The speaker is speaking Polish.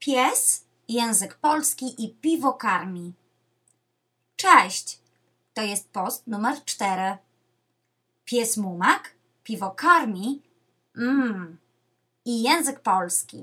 Pies, język polski i piwo karmi. Cześć! To jest post numer cztery. Pies mumak, piwo karmi, mmm, i język polski.